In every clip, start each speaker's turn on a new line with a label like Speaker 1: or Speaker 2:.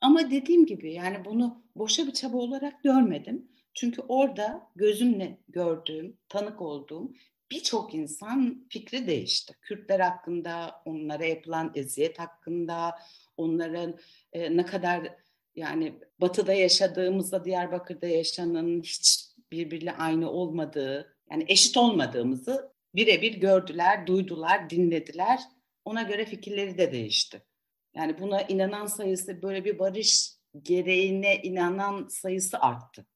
Speaker 1: Ama dediğim gibi yani bunu boşa bir çaba olarak görmedim. Çünkü orada gözümle gördüğüm, tanık olduğum birçok insan fikri değişti. Kürtler hakkında, onlara yapılan eziyet hakkında, onların e, ne kadar yani batıda yaşadığımızda Diyarbakır'da yaşanan hiç birbiriyle aynı olmadığı, yani eşit olmadığımızı birebir gördüler, duydular, dinlediler. Ona göre fikirleri de değişti. Yani buna inanan sayısı böyle bir barış gereğine inanan sayısı arttı.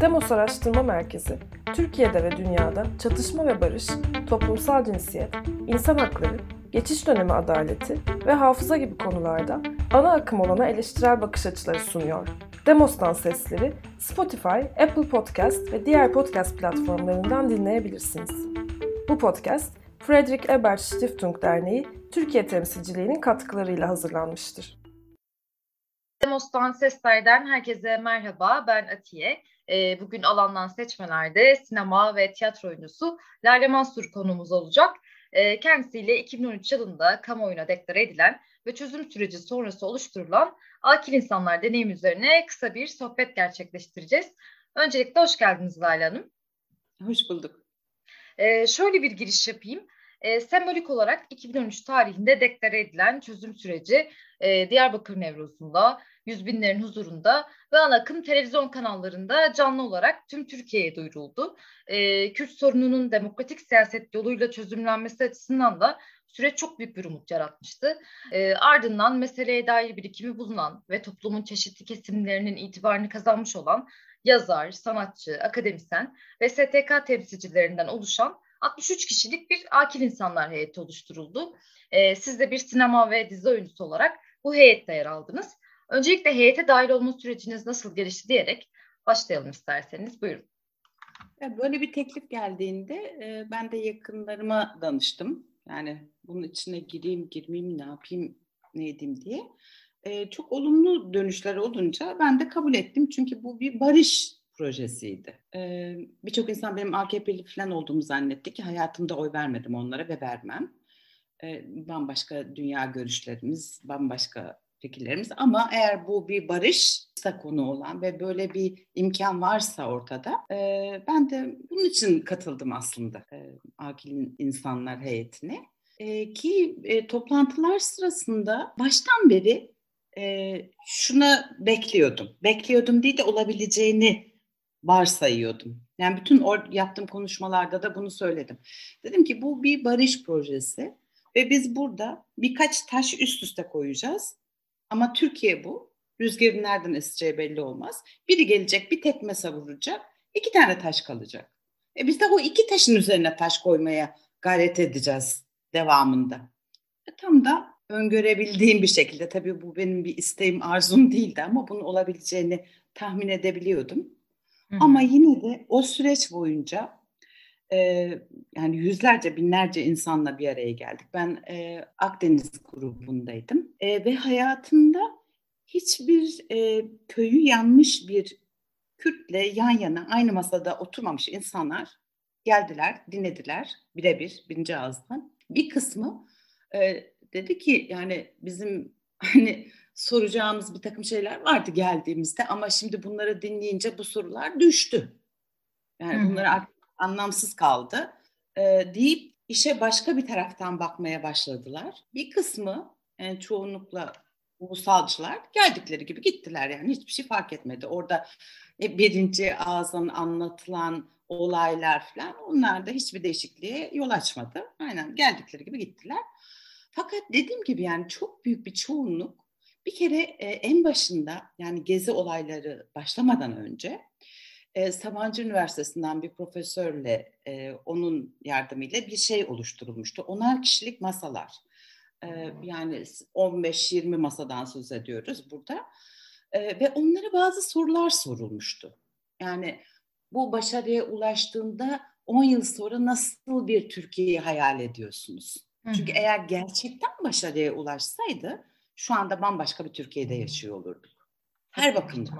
Speaker 2: Demos Araştırma Merkezi, Türkiye'de ve dünyada çatışma ve barış, toplumsal cinsiyet, insan hakları, geçiş dönemi adaleti ve hafıza gibi konularda ana akım olana eleştirel bakış açıları sunuyor. Demos'tan sesleri Spotify, Apple Podcast ve diğer podcast platformlarından dinleyebilirsiniz. Bu podcast, Friedrich Ebert Stiftung Derneği Türkiye temsilciliğinin katkılarıyla hazırlanmıştır.
Speaker 3: Demos'tan Sesler'den herkese merhaba, ben Atiye. Ee, bugün alandan seçmelerde sinema ve tiyatro oyuncusu Lale Mansur konumuz olacak. Ee, kendisiyle 2013 yılında kamuoyuna deklare edilen ve çözüm süreci sonrası oluşturulan Akil İnsanlar deneyim üzerine kısa bir sohbet gerçekleştireceğiz. Öncelikle hoş geldiniz Lale Hanım.
Speaker 1: Hoş bulduk.
Speaker 3: Ee, şöyle bir giriş yapayım. Ee, sembolik olarak 2013 tarihinde deklare edilen çözüm süreci e, Diyarbakır Nevruz'unda, yüz binlerin huzurunda ve ana akım televizyon kanallarında canlı olarak tüm Türkiye'ye duyuruldu. E, Kürt sorununun demokratik siyaset yoluyla çözümlenmesi açısından da süreç çok büyük bir umut yaratmıştı. E, ardından meseleye dair birikimi bulunan ve toplumun çeşitli kesimlerinin itibarını kazanmış olan yazar, sanatçı, akademisyen ve STK temsilcilerinden oluşan 63 kişilik bir akil insanlar heyeti oluşturuldu. E, siz de bir sinema ve dizi oyuncusu olarak bu heyette yer aldınız. Öncelikle heyete dahil olma süreciniz nasıl gelişti diyerek başlayalım isterseniz. Buyurun.
Speaker 1: Böyle bir teklif geldiğinde e, ben de yakınlarıma danıştım. Yani bunun içine gireyim, girmeyeyim, ne yapayım, ne edeyim diye. E, çok olumlu dönüşler olunca ben de kabul ettim. Çünkü bu bir barış projesiydi. E, Birçok insan benim AKP'li falan olduğumu zannetti ki hayatımda oy vermedim onlara ve vermem. E, bambaşka dünya görüşlerimiz, bambaşka fikirlerimiz ama eğer bu bir barışsa konu olan ve böyle bir imkan varsa ortada e, ben de bunun için katıldım aslında e, Akil'in insanlar heyetine. Ki e, toplantılar sırasında baştan beri e, şuna bekliyordum. Bekliyordum değil de olabileceğini varsayıyordum. Yani bütün or- yaptığım konuşmalarda da bunu söyledim. Dedim ki bu bir barış projesi ve biz burada birkaç taş üst üste koyacağız ama Türkiye bu. Rüzgarın nereden eseceği belli olmaz. Biri gelecek bir tekme savuracak. iki tane taş kalacak. E biz de o iki taşın üzerine taş koymaya gayret edeceğiz devamında. E tam da öngörebildiğim bir şekilde tabii bu benim bir isteğim arzum değildi ama bunun olabileceğini tahmin edebiliyordum. Hı. Ama yine de o süreç boyunca e, yani yüzlerce binlerce insanla bir araya geldik. Ben e, Akdeniz grubundaydım e, ve hayatımda hiçbir e, köyü yanmış bir Kürtle yan yana aynı masada oturmamış insanlar geldiler, dinlediler birebir birinci ağızdan. Bir kısmı e, dedi ki yani bizim hani soracağımız bir takım şeyler vardı geldiğimizde ama şimdi bunları dinleyince bu sorular düştü. Yani bunları artık anlamsız kaldı e, deyip işe başka bir taraftan bakmaya başladılar. Bir kısmı yani çoğunlukla ulusalcılar geldikleri gibi gittiler yani hiçbir şey fark etmedi. Orada e, birinci ağızdan anlatılan olaylar falan onlar da hiçbir değişikliğe yol açmadı. Aynen geldikleri gibi gittiler. Fakat dediğim gibi yani çok büyük bir çoğunluk bir kere e, en başında yani gezi olayları başlamadan önce e, Sabancı Üniversitesi'nden bir profesörle e, onun yardımıyla bir şey oluşturulmuştu. Onar kişilik masalar. E, yani 15-20 masadan söz ediyoruz burada. E, ve onlara bazı sorular sorulmuştu. Yani bu başarıya ulaştığında 10 yıl sonra nasıl bir Türkiye'yi hayal ediyorsunuz? Çünkü eğer gerçekten başarıya ulaşsaydı şu anda bambaşka bir Türkiye'de yaşıyor olurduk. Her bakımdan.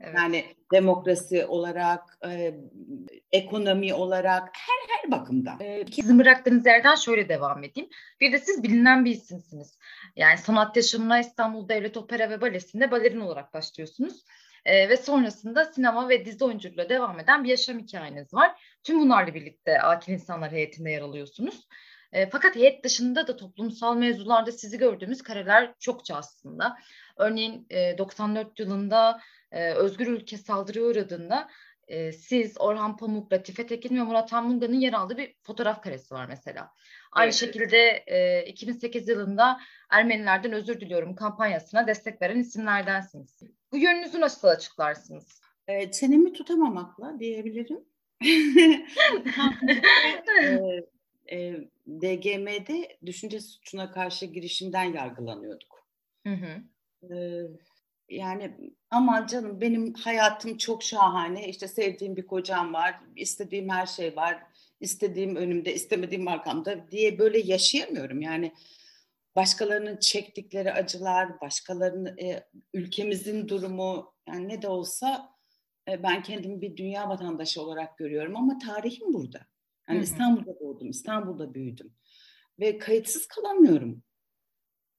Speaker 1: Evet. Yani demokrasi olarak, e, ekonomi olarak her her bakımda.
Speaker 3: E, Sizin bıraktığınız yerden şöyle devam edeyim. Bir de siz bilinen bir isimsiniz. Yani sanat yaşamına İstanbul Devlet Opera ve Balesi'nde balerin olarak başlıyorsunuz. E, ve sonrasında sinema ve dizi oyunculuğuyla devam eden bir yaşam hikayeniz var. Tüm bunlarla birlikte Akil İnsanlar heyetinde yer alıyorsunuz. E, fakat heyet dışında da toplumsal mevzularda sizi gördüğümüz kareler çokça aslında. Örneğin e, 94 yılında e, Özgür Ülke saldırıya uğradığında e, siz, Orhan Pamuk, Latife Tekin ve Murat Anmunga'nın yer aldığı bir fotoğraf karesi var mesela. Aynı evet. şekilde e, 2008 yılında Ermenilerden özür diliyorum kampanyasına destek veren isimlerdensiniz. Bu yönünüzü nasıl açıklarsınız?
Speaker 1: E, çenemi tutamamakla diyebilirim. e, e, DGM'de düşünce suçuna karşı girişimden yargılanıyorduk. Hı hı. E, yani aman canım benim hayatım çok şahane. İşte sevdiğim bir kocam var, istediğim her şey var, istediğim önümde, istemediğim arkamda diye böyle yaşayamıyorum. Yani başkalarının çektikleri acılar, başkalarının e, ülkemizin durumu yani ne de olsa e, ben kendimi bir dünya vatandaşı olarak görüyorum ama tarihim burada. Yani hı hı. İstanbul'da doğdum, İstanbul'da büyüdüm ve kayıtsız kalamıyorum.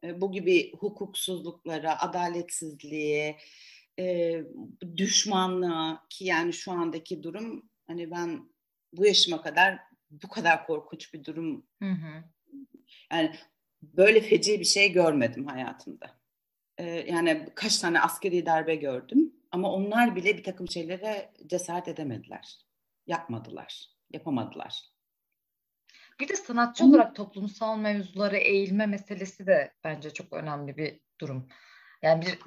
Speaker 1: E, bu gibi hukuksuzluklara, adaletsizliğe, e, düşmanlığa ki yani şu andaki durum hani ben bu yaşıma kadar bu kadar korkunç bir durum hı hı. yani böyle feci bir şey görmedim hayatımda. E, yani kaç tane askeri darbe gördüm ama onlar bile bir takım şeylere cesaret edemediler. Yapmadılar, yapamadılar.
Speaker 3: Bir de sanatçı Hı. olarak toplumsal mevzulara eğilme meselesi de bence çok önemli bir durum. Yani bir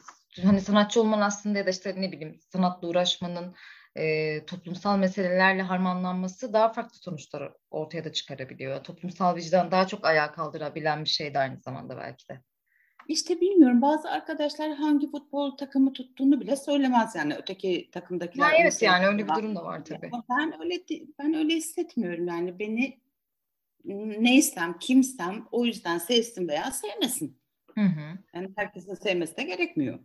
Speaker 3: hani sanatçı olman aslında ya da işte ne bileyim sanatla uğraşmanın e, toplumsal meselelerle harmanlanması daha farklı sonuçlar ortaya da çıkarabiliyor. Toplumsal vicdan daha çok ayağa kaldırabilen bir şey de aynı zamanda belki de.
Speaker 1: İşte bilmiyorum bazı arkadaşlar hangi futbol takımı tuttuğunu bile söylemez yani öteki takımdakiler.
Speaker 3: Ha, evet yani öyle bir durum da var tabii.
Speaker 1: Ben öyle ben öyle hissetmiyorum yani beni neysem, kimsem o yüzden sevsin veya sevmesin. Hı hı. Yani herkesin sevmesi de gerekmiyor.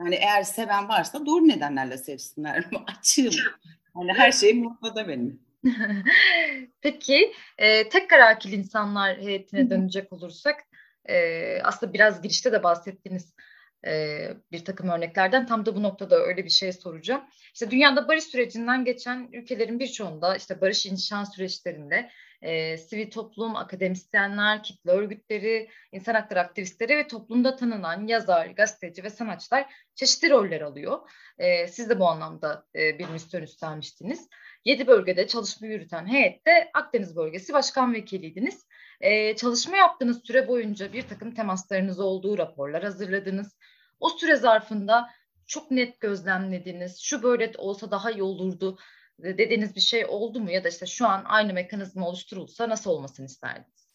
Speaker 1: Yani eğer seven varsa doğru nedenlerle sevsinler. Açığım. Yani her şey ortada benim.
Speaker 3: Peki e, tekrar akil insanlar heyetine dönecek olursak e, aslında biraz girişte de bahsettiğiniz e, bir takım örneklerden tam da bu noktada öyle bir şey soracağım. İşte dünyada barış sürecinden geçen ülkelerin birçoğunda işte barış inşa süreçlerinde e, sivil toplum, akademisyenler, kitle örgütleri, insan hakları aktivistleri ve toplumda tanınan yazar, gazeteci ve sanatçılar çeşitli roller alıyor. E, siz de bu anlamda e, bir misyon üstlenmiştiniz. Yedi bölgede çalışma yürüten heyette Akdeniz Bölgesi Başkan Vekiliydiniz. Ee, çalışma yaptığınız süre boyunca bir takım temaslarınız olduğu raporlar hazırladınız. O süre zarfında çok net gözlemlediniz. Şu böyle olsa daha iyi olurdu dediğiniz bir şey oldu mu? Ya da işte şu an aynı mekanizma oluşturulsa nasıl olmasını isterdiniz?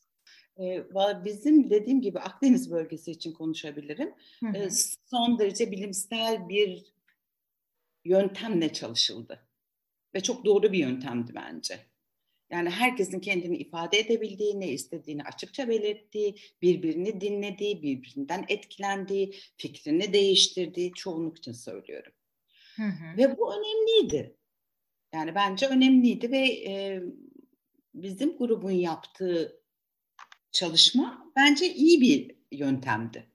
Speaker 1: Bizim dediğim gibi Akdeniz bölgesi için konuşabilirim. Hı hı. Son derece bilimsel bir yöntemle çalışıldı. Ve çok doğru bir yöntemdi bence. Yani herkesin kendini ifade edebildiği, ne istediğini açıkça belirttiği, birbirini dinlediği, birbirinden etkilendiği, fikrini değiştirdiği çoğunluk için söylüyorum. Hı hı. Ve bu önemliydi. Yani bence önemliydi ve e, bizim grubun yaptığı çalışma bence iyi bir yöntemdi.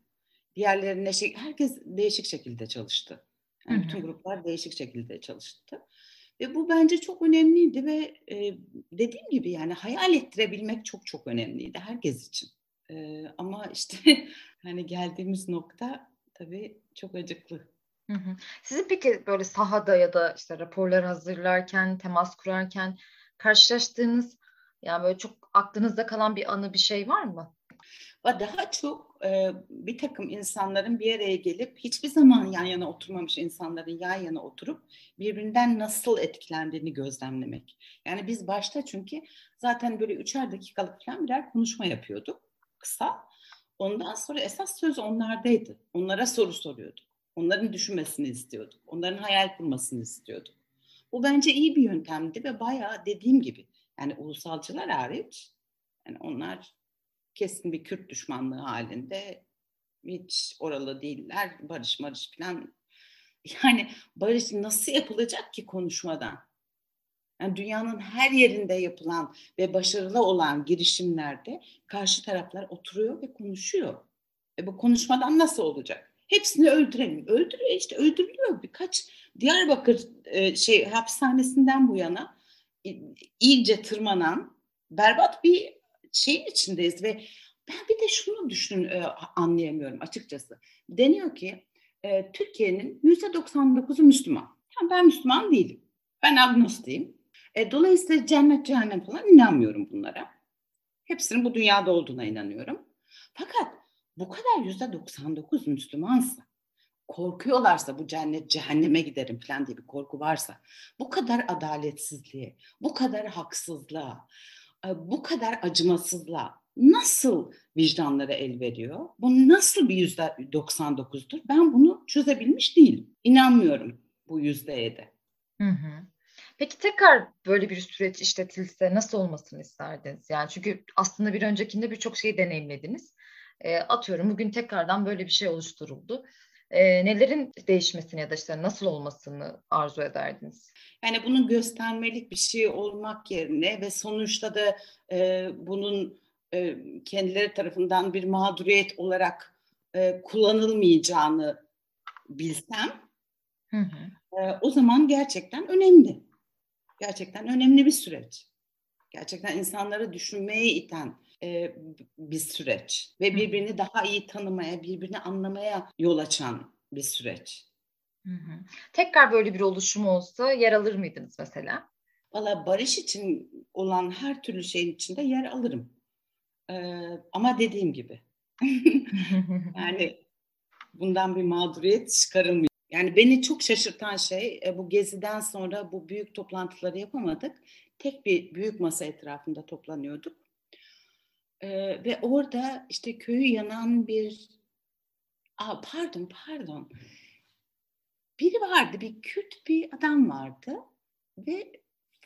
Speaker 1: Diğerlerine şey, herkes değişik şekilde çalıştı. Yani hı hı. bütün gruplar değişik şekilde çalıştı. Ve bu bence çok önemliydi ve e, dediğim gibi yani hayal ettirebilmek çok çok önemliydi herkes için. E, ama işte hani geldiğimiz nokta tabii çok acıklı.
Speaker 3: Hı hı. Sizin peki böyle sahada ya da işte raporlar hazırlarken, temas kurarken karşılaştığınız yani böyle çok aklınızda kalan bir anı bir şey var mı?
Speaker 1: Daha çok e, bir takım insanların bir araya gelip hiçbir zaman yan yana oturmamış insanların yan yana oturup birbirinden nasıl etkilendiğini gözlemlemek. Yani biz başta çünkü zaten böyle üçer dakikalık falan birer konuşma yapıyorduk kısa. Ondan sonra esas söz onlardaydı. Onlara soru soruyorduk. Onların düşünmesini istiyorduk. Onların hayal kurmasını istiyorduk. Bu bence iyi bir yöntemdi ve bayağı dediğim gibi yani ulusalcılar hariç yani onlar kesin bir Kürt düşmanlığı halinde hiç oralı değiller. Barış marış falan Yani barış nasıl yapılacak ki konuşmadan? Yani dünyanın her yerinde yapılan ve başarılı olan girişimlerde karşı taraflar oturuyor ve konuşuyor. E bu konuşmadan nasıl olacak? Hepsini öldürelim. Öldürüyor işte öldürülüyor birkaç Diyarbakır e, şey hapishanesinden bu yana iyice tırmanan berbat bir şeyin içindeyiz ve ben bir de şunu düşün e, anlayamıyorum açıkçası. Deniyor ki e, Türkiye'nin yüzde 99'u Müslüman. Yani ben Müslüman değilim. Ben agnostiyim. E, dolayısıyla cennet cehennem falan inanmıyorum bunlara. Hepsinin bu dünyada olduğuna inanıyorum. Fakat bu kadar yüzde 99 Müslümansa, korkuyorlarsa bu cennet cehenneme giderim falan diye bir korku varsa, bu kadar adaletsizliğe, bu kadar haksızlığa, bu kadar acımasızlığa nasıl vicdanlara el veriyor? Bu nasıl bir yüzde 99'dur? Ben bunu çözebilmiş değilim. İnanmıyorum bu yüzdeye de.
Speaker 3: Hı hı. Peki tekrar böyle bir süreç işletilse nasıl olmasını isterdiniz? Yani çünkü aslında bir öncekinde birçok şeyi deneyimlediniz. E, atıyorum bugün tekrardan böyle bir şey oluşturuldu. E, nelerin değişmesini ya da işte nasıl olmasını arzu ederdiniz?
Speaker 1: Yani bunun göstermelik bir şey olmak yerine ve sonuçta da e, bunun e, kendileri tarafından bir mağduriyet olarak e, kullanılmayacağını bilsem hı hı. E, o zaman gerçekten önemli. Gerçekten önemli bir süreç. Gerçekten insanları düşünmeye iten e, bir süreç ve birbirini daha iyi tanımaya, birbirini anlamaya yol açan bir süreç.
Speaker 3: Hı hı. Tekrar böyle bir oluşum olsa yer alır mıydınız mesela?
Speaker 1: Valla barış için olan her türlü şeyin içinde yer alırım. Ee, ama dediğim gibi yani bundan bir mağduriyet çıkarılmıyor. Yani beni çok şaşırtan şey e, bu geziden sonra bu büyük toplantıları yapamadık. Tek bir büyük masa etrafında toplanıyorduk. Ee, ve orada işte köyü yanan bir Aa, pardon pardon biri vardı bir Kürt bir adam vardı ve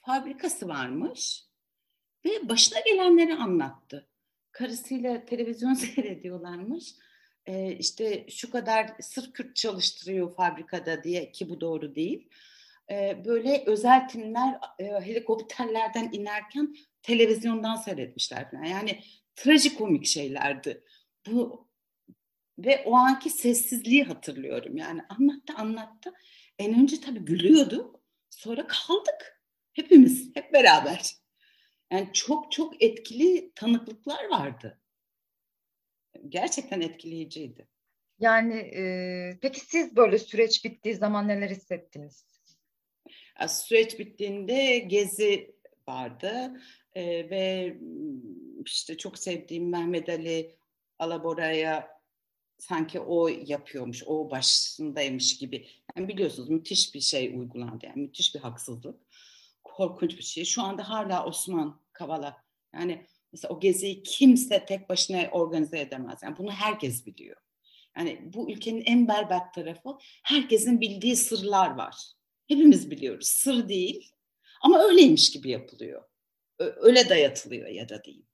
Speaker 1: fabrikası varmış ve başına gelenleri anlattı. Karısıyla televizyon seyrediyorlarmış. Ee, işte şu kadar sırf Kürt çalıştırıyor fabrikada diye ki bu doğru değil. Ee, böyle özel timler e, helikopterlerden inerken televizyondan seyretmişler. Yani trajikomik şeylerdi. Bu ve o anki sessizliği hatırlıyorum. Yani anlattı anlattı. En önce tabii gülüyordu. Sonra kaldık. Hepimiz hep beraber. Yani çok çok etkili tanıklıklar vardı. Gerçekten etkileyiciydi.
Speaker 3: Yani e, peki siz böyle süreç bittiği zaman neler hissettiniz?
Speaker 1: Süreç bittiğinde gezi vardı e, ve işte çok sevdiğim Mehmet Ali Alabora'ya sanki o yapıyormuş, o başındaymış gibi. Yani biliyorsunuz müthiş bir şey uygulandı. Yani müthiş bir haksızlık. Korkunç bir şey. Şu anda hala Osman Kavala. Yani mesela o geziyi kimse tek başına organize edemez. Yani bunu herkes biliyor. Yani bu ülkenin en berbat tarafı herkesin bildiği sırlar var. Hepimiz biliyoruz. Sır değil ama öyleymiş gibi yapılıyor. Öyle dayatılıyor ya da diyeyim.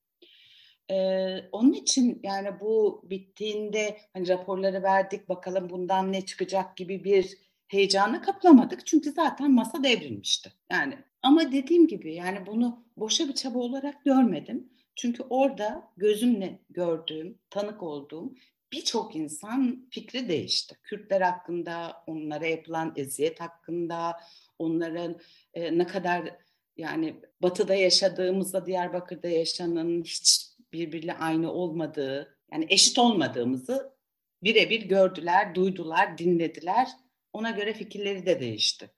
Speaker 1: Ee, onun için yani bu bittiğinde hani raporları verdik bakalım bundan ne çıkacak gibi bir heyecana kaplamadık. Çünkü zaten masa devrilmişti. Yani ama dediğim gibi yani bunu boşa bir çaba olarak görmedim. Çünkü orada gözümle gördüğüm, tanık olduğum birçok insan fikri değişti. Kürtler hakkında, onlara yapılan eziyet hakkında, onların e, ne kadar yani batıda yaşadığımızda Diyarbakır'da yaşanan hiç birbiriyle aynı olmadığı, yani eşit olmadığımızı birebir gördüler, duydular, dinlediler. Ona göre fikirleri de değişti.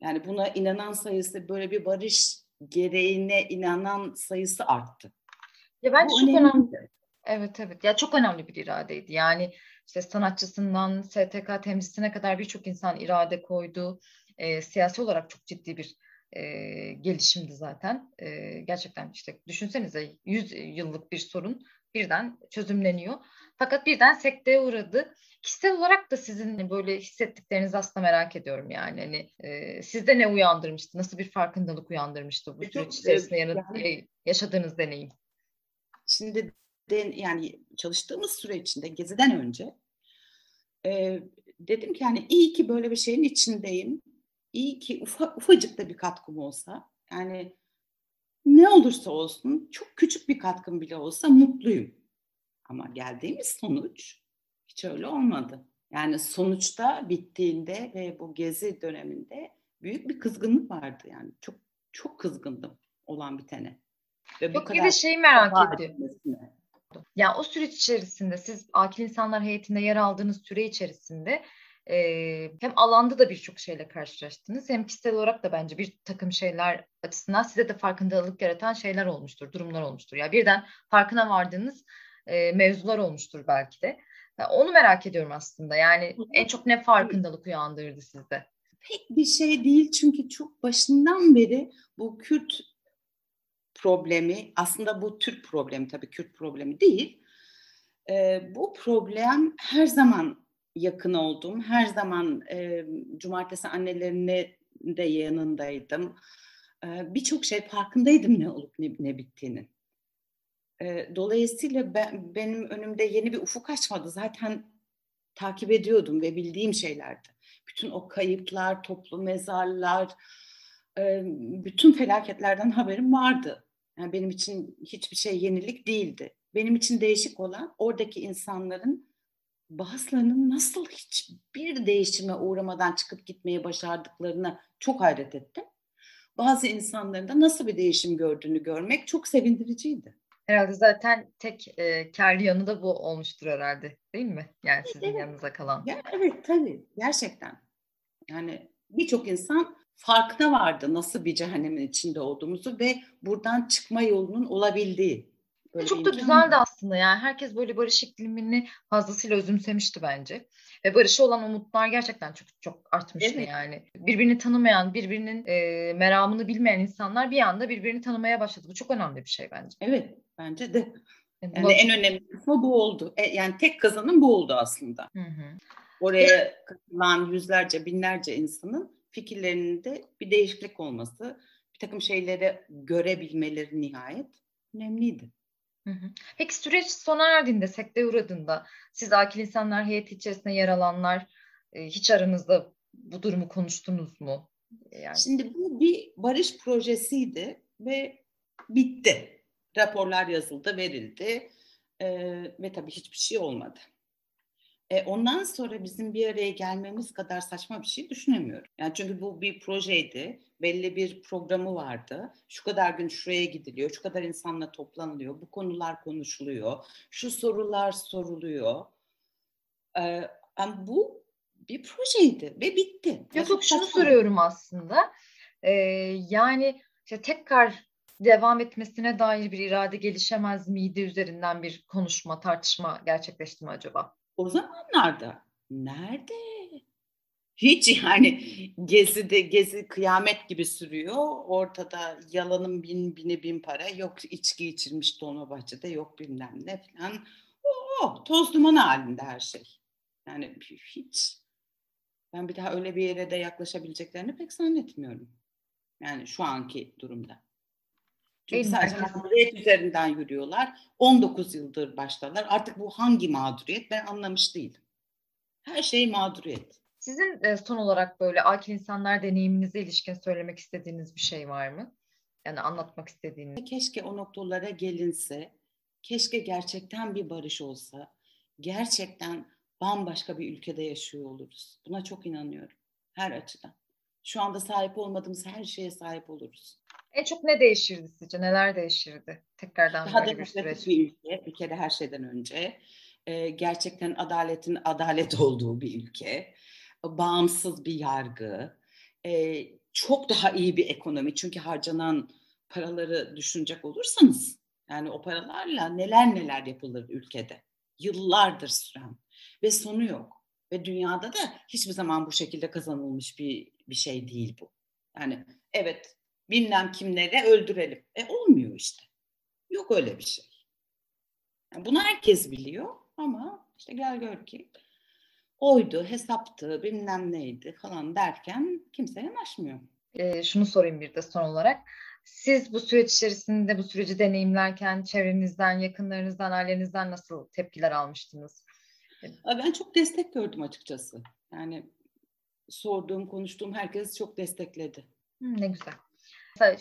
Speaker 1: Yani buna inanan sayısı böyle bir barış gereğine inanan sayısı arttı.
Speaker 3: Ya Bu çok önemli. önemli. Evet evet. Ya çok önemli bir iradeydi. Yani işte sanatçısından STK temsilcisine kadar birçok insan irade koydu. E, siyasi olarak çok ciddi bir e, gelişimdi zaten. E, gerçekten işte düşünsenize 100 yıllık bir sorun birden çözümleniyor. Fakat birden sekteye uğradı. Kişisel olarak da sizin böyle hissettiklerinizi aslında merak ediyorum yani. Hani, e, sizde ne uyandırmıştı? Nasıl bir farkındalık uyandırmıştı bu e, süreç içerisinde yani, yani, yaşadığınız deneyim?
Speaker 1: Şimdi den, yani çalıştığımız süre içinde geziden önce e, dedim ki yani iyi ki böyle bir şeyin içindeyim. İyi ki ufa, ufacık da bir katkım olsa. Yani ne olursa olsun çok küçük bir katkım bile olsa mutluyum. Ama geldiğimiz sonuç hiç öyle olmadı. Yani sonuçta bittiğinde ve bu gezi döneminde büyük bir kızgınlık vardı yani. Çok çok kızgındım olan bitene.
Speaker 3: Ve bu kadar bir de şeyi merak ediyorum. Yani o süreç içerisinde siz akil insanlar heyetinde yer aldığınız süre içerisinde e, hem alanda da birçok şeyle karşılaştınız hem kişisel olarak da bence bir takım şeyler açısından size de farkındalık yaratan şeyler olmuştur, durumlar olmuştur. Ya yani birden farkına vardığınız e, mevzular olmuştur belki de. Yani onu merak ediyorum aslında. Yani en çok ne farkındalık uyandırdı sizde?
Speaker 1: Pek bir şey değil çünkü çok başından beri bu Kürt problemi aslında bu Türk problemi tabii Kürt problemi değil. E, bu problem her zaman yakın olduğum, her zaman e, cumartesi annelerine de yanındaydım. E, Birçok şey farkındaydım ne olup ne, ne bittiğinin. E, dolayısıyla ben, benim önümde yeni bir ufuk açmadı. Zaten takip ediyordum ve bildiğim şeylerdi. Bütün o kayıplar, toplu mezarlar, e, bütün felaketlerden haberim vardı. Yani benim için hiçbir şey yenilik değildi. Benim için değişik olan oradaki insanların bazılarının nasıl hiçbir değişime uğramadan çıkıp gitmeyi başardıklarına çok hayret ettim. Bazı insanların da nasıl bir değişim gördüğünü görmek çok sevindiriciydi.
Speaker 3: Herhalde zaten tek e, karlı yanı da bu olmuştur herhalde değil mi? Yani sizin evet. yanınıza kalan.
Speaker 1: Ya, evet tabii gerçekten. Yani birçok insan farkına vardı nasıl bir cehennemin içinde olduğumuzu ve buradan çıkma yolunun olabildiği.
Speaker 3: Böyle Çok da güzeldi mi? aslında yani herkes böyle barış iklimini fazlasıyla özümsemişti bence. Ve barışı olan umutlar gerçekten çok çok artmıştı evet. yani. Birbirini tanımayan, birbirinin e, meramını bilmeyen insanlar bir anda birbirini tanımaya başladı. Bu çok önemli bir şey bence.
Speaker 1: Evet bence de. Yani, yani en önemli kısmı bu oldu. E, yani tek kazanım bu oldu aslında. Hı hı. Oraya katılan yüzlerce, binlerce insanın fikirlerinde bir değişiklik olması, bir takım şeyleri görebilmeleri nihayet önemliydi.
Speaker 3: Peki süreç sona erdiğinde, sekteye uğradığında siz akil insanlar heyeti içerisinde yer alanlar e, hiç aranızda bu durumu konuştunuz mu?
Speaker 1: Yani... Şimdi bu bir barış projesiydi ve bitti. Raporlar yazıldı, verildi ee, ve tabii hiçbir şey olmadı. E, ondan sonra bizim bir araya gelmemiz kadar saçma bir şey düşünemiyorum. Yani çünkü bu bir projeydi. Belli bir programı vardı. Şu kadar gün şuraya gidiliyor, şu kadar insanla toplanılıyor, bu konular konuşuluyor, şu sorular soruluyor. E, yani bu bir projeydi ve bitti.
Speaker 3: Yok şunu soruyorum aslında. Ee, yani işte tekrar devam etmesine dair bir irade gelişemez miydi üzerinden bir konuşma, tartışma gerçekleşti mi acaba?
Speaker 1: O zamanlarda nerede? Hiç yani gezi de gezi kıyamet gibi sürüyor. Ortada yalanın bin bini bin para. Yok içki içilmiş Dolmabahçe'de yok bilmem ne falan. Oo, toz duman halinde her şey. Yani hiç ben bir daha öyle bir yere de yaklaşabileceklerini pek zannetmiyorum. Yani şu anki durumda. Çünkü sadece mağduriyet üzerinden yürüyorlar. 19 yıldır baştalar. Artık bu hangi mağduriyet ben anlamış değilim. Her şey mağduriyet.
Speaker 3: Sizin e, son olarak böyle akil insanlar deneyiminize ilişkin söylemek istediğiniz bir şey var mı? Yani anlatmak istediğiniz.
Speaker 1: Keşke o noktalara gelinse, keşke gerçekten bir barış olsa, gerçekten bambaşka bir ülkede yaşıyor oluruz. Buna çok inanıyorum her açıdan. Şu anda sahip olmadığımız her şeye sahip oluruz.
Speaker 3: En çok ne değişirdi sizce? Neler değişirdi? Tekrardan
Speaker 1: Daha böyle bir süreç. Bir ülke, bir kere her şeyden önce. E, gerçekten adaletin adalet olduğu bir ülke. Bağımsız bir yargı. E, çok daha iyi bir ekonomi. Çünkü harcanan paraları düşünecek olursanız yani o paralarla neler neler yapılır ülkede. Yıllardır süren ve sonu yok. Ve dünyada da hiçbir zaman bu şekilde kazanılmış bir bir şey değil bu. Yani evet bilmem kimlere öldürelim. E olmuyor işte. Yok öyle bir şey. Yani bunu herkes biliyor ama işte gel gör ki oydu, hesaptı, bilmem neydi falan derken kimse yanaşmıyor.
Speaker 3: E, şunu sorayım bir de son olarak. Siz bu süreç içerisinde bu süreci deneyimlerken çevrenizden, yakınlarınızdan, ailenizden nasıl tepkiler almıştınız?
Speaker 1: Ben çok destek gördüm açıkçası. Yani sorduğum, konuştuğum herkes çok destekledi.
Speaker 3: ne güzel.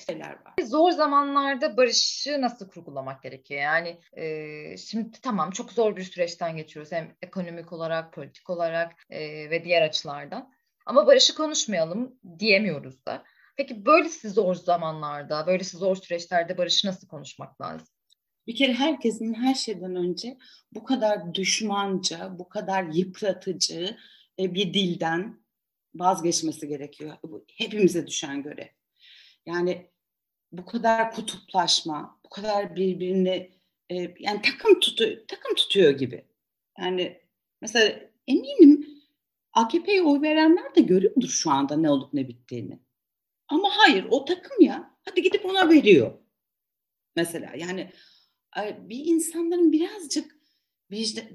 Speaker 1: Şeyler var.
Speaker 3: Zor zamanlarda barışı nasıl kurgulamak gerekiyor? Yani e, şimdi tamam çok zor bir süreçten geçiyoruz hem ekonomik olarak, politik olarak e, ve diğer açılardan. Ama barışı konuşmayalım diyemiyoruz da. Peki böylesi zor zamanlarda, böylesi zor süreçlerde barışı nasıl konuşmak lazım?
Speaker 1: Bir kere herkesin her şeyden önce bu kadar düşmanca, bu kadar yıpratıcı e, bir dilden vazgeçmesi gerekiyor. Bu hepimize düşen görev. Yani bu kadar kutuplaşma, bu kadar birbirini e, yani takım tutuyor, takım tutuyor gibi. Yani mesela eminim AKP'ye oy verenler de görüyordur şu anda ne olup ne bittiğini. Ama hayır o takım ya. Hadi gidip ona veriyor. Mesela yani bir insanların birazcık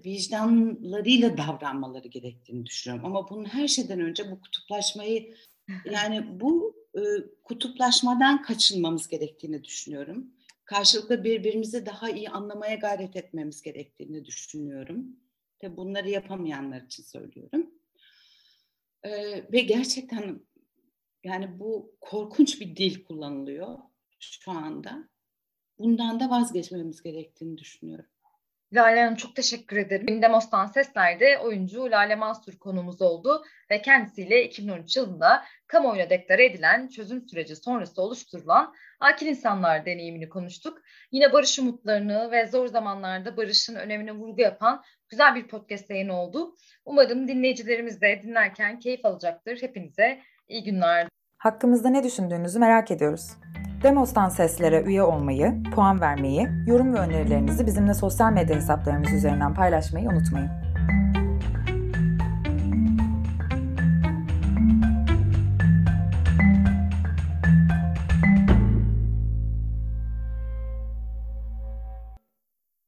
Speaker 1: vicdanlarıyla davranmaları gerektiğini düşünüyorum. Ama bunun her şeyden önce bu kutuplaşmayı yani bu e, kutuplaşmadan kaçınmamız gerektiğini düşünüyorum. Karşılıklı birbirimizi daha iyi anlamaya gayret etmemiz gerektiğini düşünüyorum. Tabii bunları yapamayanlar için söylüyorum. E, ve gerçekten yani bu korkunç bir dil kullanılıyor şu anda. Bundan da vazgeçmemiz gerektiğini düşünüyorum.
Speaker 3: Lale Hanım çok teşekkür ederim. Gündemos'tan Sesler'de oyuncu Lale Mansur konumuz oldu ve kendisiyle 2013 yılında kamuoyuna deklare edilen çözüm süreci sonrası oluşturulan akil insanlar deneyimini konuştuk. Yine barış umutlarını ve zor zamanlarda barışın önemine vurgu yapan güzel bir podcast yayını oldu. Umarım dinleyicilerimiz de dinlerken keyif alacaktır. Hepinize iyi günler.
Speaker 4: Hakkımızda ne düşündüğünüzü merak ediyoruz. Demos'tan seslere üye olmayı, puan vermeyi, yorum ve önerilerinizi bizimle sosyal medya hesaplarımız üzerinden paylaşmayı unutmayın.